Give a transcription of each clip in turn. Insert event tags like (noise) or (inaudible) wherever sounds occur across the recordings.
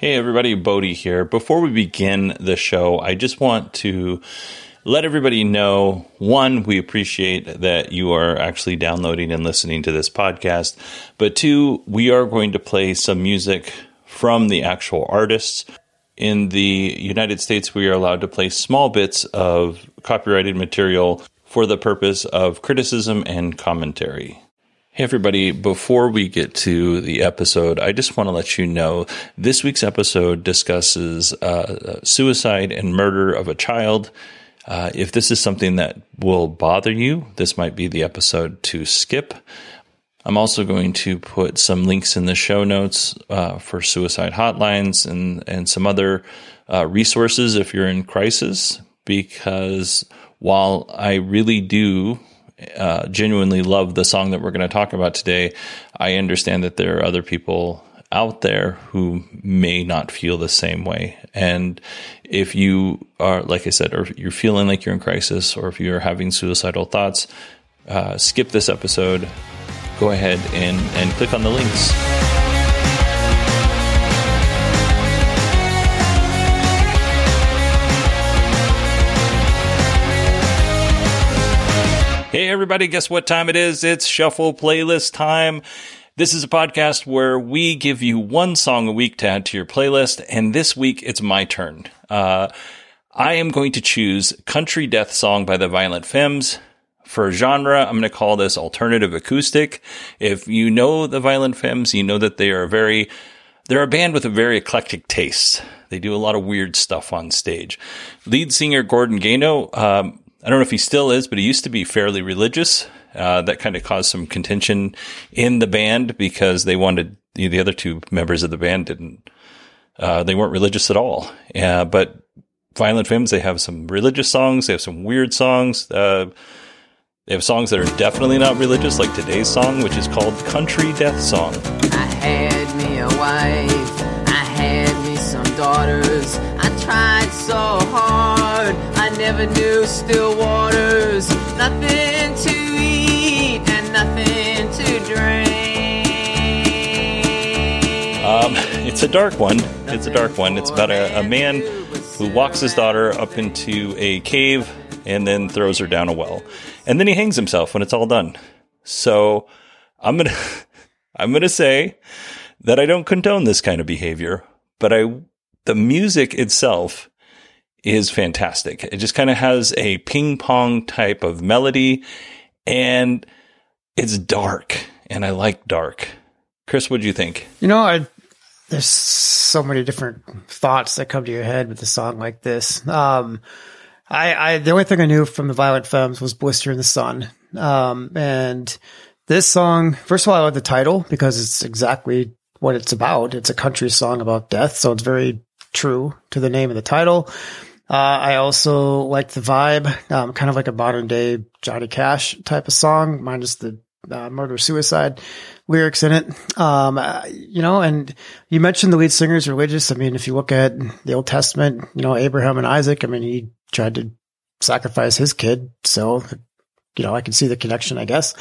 Hey, everybody, Bodie here. Before we begin the show, I just want to let everybody know one, we appreciate that you are actually downloading and listening to this podcast, but two, we are going to play some music from the actual artists. In the United States, we are allowed to play small bits of copyrighted material for the purpose of criticism and commentary. Hey, everybody. Before we get to the episode, I just want to let you know this week's episode discusses uh, suicide and murder of a child. Uh, if this is something that will bother you, this might be the episode to skip. I'm also going to put some links in the show notes uh, for suicide hotlines and, and some other uh, resources if you're in crisis, because while I really do uh, genuinely love the song that we're going to talk about today, I understand that there are other people out there who may not feel the same way. And if you are, like I said, or you're feeling like you're in crisis, or if you're having suicidal thoughts, uh, skip this episode. Go ahead and, and click on the links. Hey, everybody, guess what time it is? It's shuffle playlist time. This is a podcast where we give you one song a week to add to your playlist, and this week it's my turn. Uh, I am going to choose Country Death Song by the Violent Femmes. For genre, I'm going to call this alternative acoustic. If you know the Violent Femmes, you know that they are very, they're a band with a very eclectic taste. They do a lot of weird stuff on stage. Lead singer Gordon Gano, um, I don't know if he still is, but he used to be fairly religious. Uh, that kind of caused some contention in the band because they wanted the, the other two members of the band didn't. Uh, they weren't religious at all. Uh, but Violent Femmes, they have some religious songs. They have some weird songs. Uh, they have songs that are definitely not religious, like today's song, which is called Country Death Song. I had me a wife, I had me some daughters. I tried so hard, never knew still waters. Nothing to eat and nothing to drink. Um, it's a dark one. It's a dark one. It's about a, a man who walks his daughter up into a cave and then throws her down a well. And then he hangs himself when it's all done. So I'm going (laughs) to I'm going to say that I don't condone this kind of behavior, but I the music itself is fantastic. It just kind of has a ping pong type of melody and it's dark and I like dark. Chris, what do you think? You know, I there's so many different thoughts that come to your head with a song like this. Um, I, I the only thing I knew from the Violent Femmes was "Blister in the Sun," um, and this song. First of all, I love the title because it's exactly what it's about. It's a country song about death, so it's very true to the name of the title. Uh, I also like the vibe, um, kind of like a modern day Johnny Cash type of song, minus the uh, murder suicide lyrics in it. Um, uh, you know, and you mentioned the lead singer is religious. I mean, if you look at the Old Testament, you know, Abraham and Isaac, I mean, he tried to sacrifice his kid. So, you know, I can see the connection, I guess.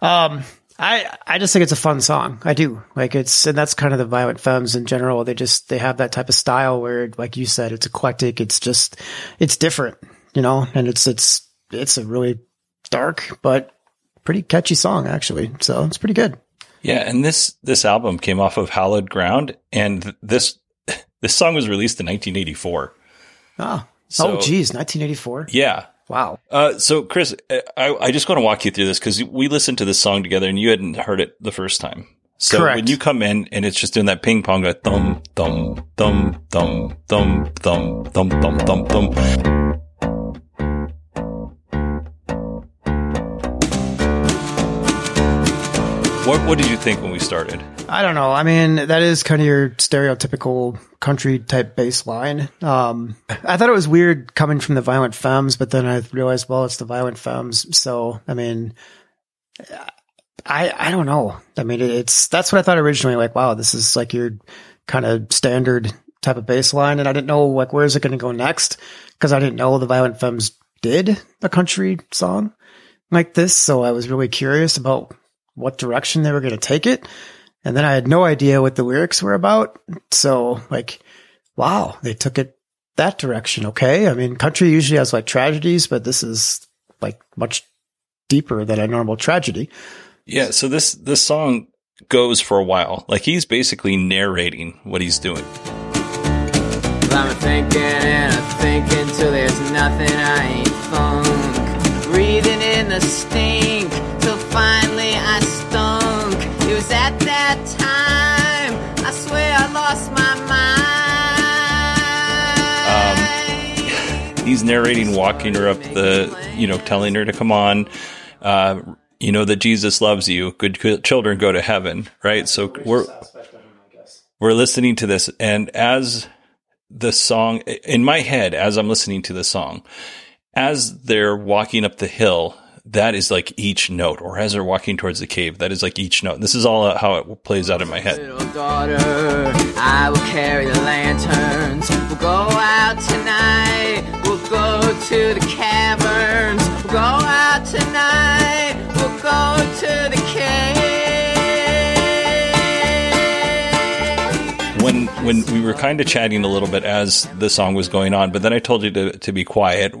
Um, I, I just think it's a fun song. I do like it's, and that's kind of the Violent Femmes in general. They just, they have that type of style where, like you said, it's eclectic. It's just, it's different, you know, and it's, it's, it's a really dark, but pretty catchy song actually. So it's pretty good. Yeah, and this this album came off of Hallowed Ground, and this (laughs) this song was released in 1984. Ah, so, oh, geez, 1984. Yeah. Wow. Uh, so, Chris, I, I just want to walk you through this because we listened to this song together, and you hadn't heard it the first time. So Correct. when you come in and it's just doing that ping pong, like thumb, thumb, thumb, thumb, thumb, thumb, thumb, thumb, thumb, thumb. What What did you think when we started? I don't know. I mean, that is kind of your stereotypical country type bass line. Um, I thought it was weird coming from the Violent Femmes, but then I realized, well, it's the Violent Femmes. So, I mean, I I don't know. I mean, it's that's what I thought originally. Like, wow, this is like your kind of standard type of bass line, and I didn't know like where is it going to go next because I didn't know the Violent Femmes did a country song like this. So I was really curious about what direction they were going to take it. And then I had no idea what the lyrics were about. So like, wow, they took it that direction. Okay. I mean, country usually has like tragedies, but this is like much deeper than a normal tragedy. Yeah. So this, this song goes for a while. Like he's basically narrating what he's doing. I'm thinking and I'm thinking till there's nothing I ain't funk. Breathing in the stink lost my mind. Um, he's narrating, walking her up the, you know, telling her to come on. Uh, you know that Jesus loves you. Good children go to heaven, right? So we're we're listening to this, and as the song in my head as I'm listening to the song, as they're walking up the hill, that is like each note, or as they're walking towards the cave, that is like each note. This is all how it plays out in my head. Little daughter, I will carry the lanterns. We'll go out tonight. We'll go to the caverns. We'll go out tonight. We'll go to the cave. when when we were kind of chatting a little bit as the song was going on, but then I told you to to be quiet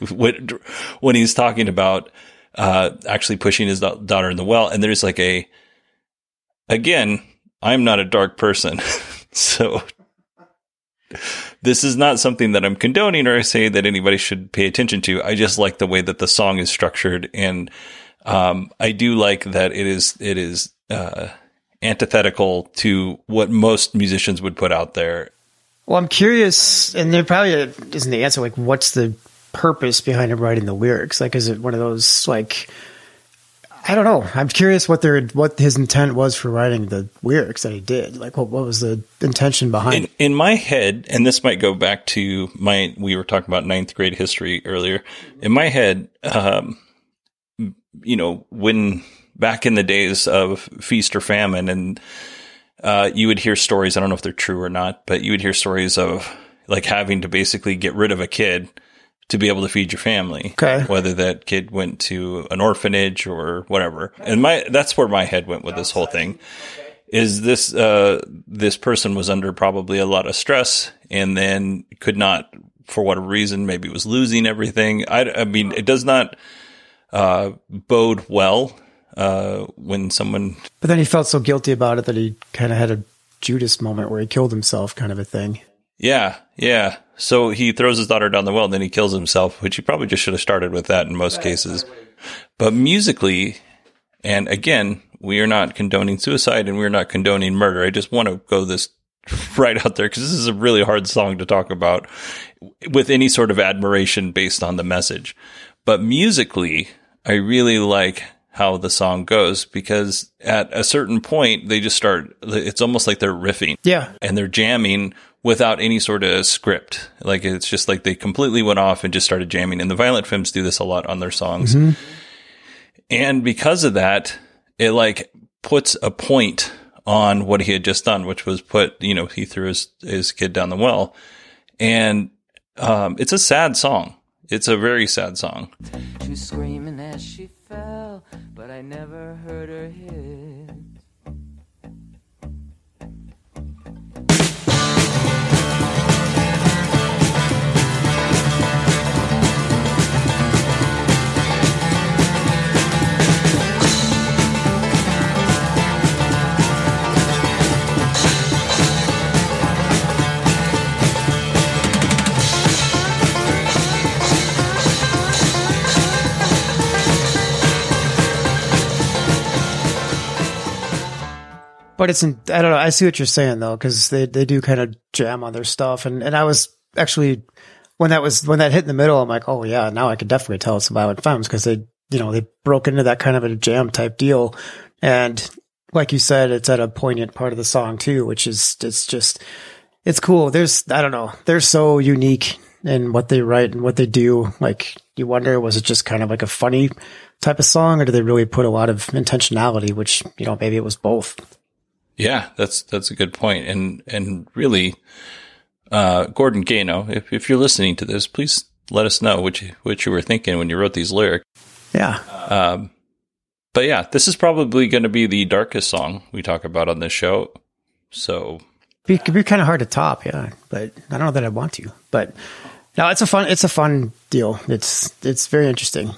(laughs) when he's talking about uh, actually pushing his daughter in the well, and there's like a again, I'm not a dark person, (laughs) so this is not something that I'm condoning or I say that anybody should pay attention to. I just like the way that the song is structured, and um, I do like that it is it is. Uh, antithetical to what most musicians would put out there. Well, I'm curious, and there probably isn't the answer. Like, what's the purpose behind him writing the lyrics? Like, is it one of those like? I don't know. I'm curious what their what his intent was for writing the lyrics that he did. Like, what what was the intention behind? In, it? in my head, and this might go back to my we were talking about ninth grade history earlier. In my head, um, you know, when back in the days of feast or famine, and uh, you would hear stories. I don't know if they're true or not, but you would hear stories of like having to basically get rid of a kid to be able to feed your family. Okay. Whether that kid went to an orphanage or whatever. And my that's where my head went with this whole thing. Is this uh this person was under probably a lot of stress and then could not for whatever reason maybe was losing everything. I I mean it does not uh bode well uh, when someone. But then he felt so guilty about it that he kind of had a Judas moment where he killed himself, kind of a thing. Yeah, yeah. So he throws his daughter down the well, and then he kills himself, which he probably just should have started with that in most cases. But musically, and again, we are not condoning suicide and we're not condoning murder. I just want to go this (laughs) right out there because this is a really hard song to talk about with any sort of admiration based on the message. But musically, I really like how the song goes because at a certain point they just start it's almost like they're riffing yeah and they're jamming without any sort of script like it's just like they completely went off and just started jamming and the violent femmes do this a lot on their songs mm-hmm. and because of that it like puts a point on what he had just done which was put you know he threw his his kid down the well and um, it's a sad song it's a very sad song. She was screaming as she fell, but I never heard her hit. But it's, in, I don't know. I see what you're saying though, because they, they do kind of jam on their stuff. And, and I was actually, when that was, when that hit in the middle, I'm like, oh yeah, now I could definitely tell it's Violent Femmes because they, you know, they broke into that kind of a jam type deal. And like you said, it's at a poignant part of the song too, which is, it's just, it's cool. There's, I don't know, they're so unique in what they write and what they do. Like you wonder, was it just kind of like a funny type of song or do they really put a lot of intentionality, which, you know, maybe it was both. Yeah, that's that's a good point, and and really, uh, Gordon Gano, if if you're listening to this, please let us know what you what you were thinking when you wrote these lyrics. Yeah. Um, but yeah, this is probably going to be the darkest song we talk about on this show. So it could be kind of hard to top, yeah. But I don't know that I want to. But no, it's a fun it's a fun deal. It's it's very interesting.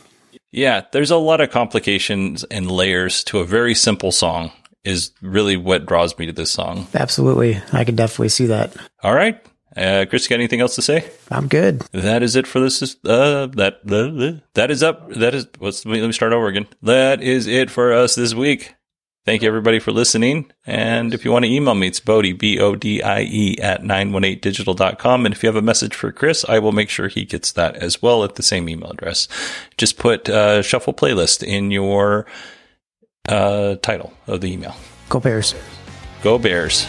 Yeah, there's a lot of complications and layers to a very simple song. Is really what draws me to this song. Absolutely, I can definitely see that. All right, uh, Chris, got anything else to say? I'm good. That is it for this. Uh, that uh, that is up. That is. Let's let me start over again. That is it for us this week. Thank you everybody for listening. And if you want to email me, it's Bodie, B-O-D-I-E at 918digital.com. And if you have a message for Chris, I will make sure he gets that as well at the same email address. Just put uh, shuffle playlist in your uh, title of the email. Go Bears. Go Bears.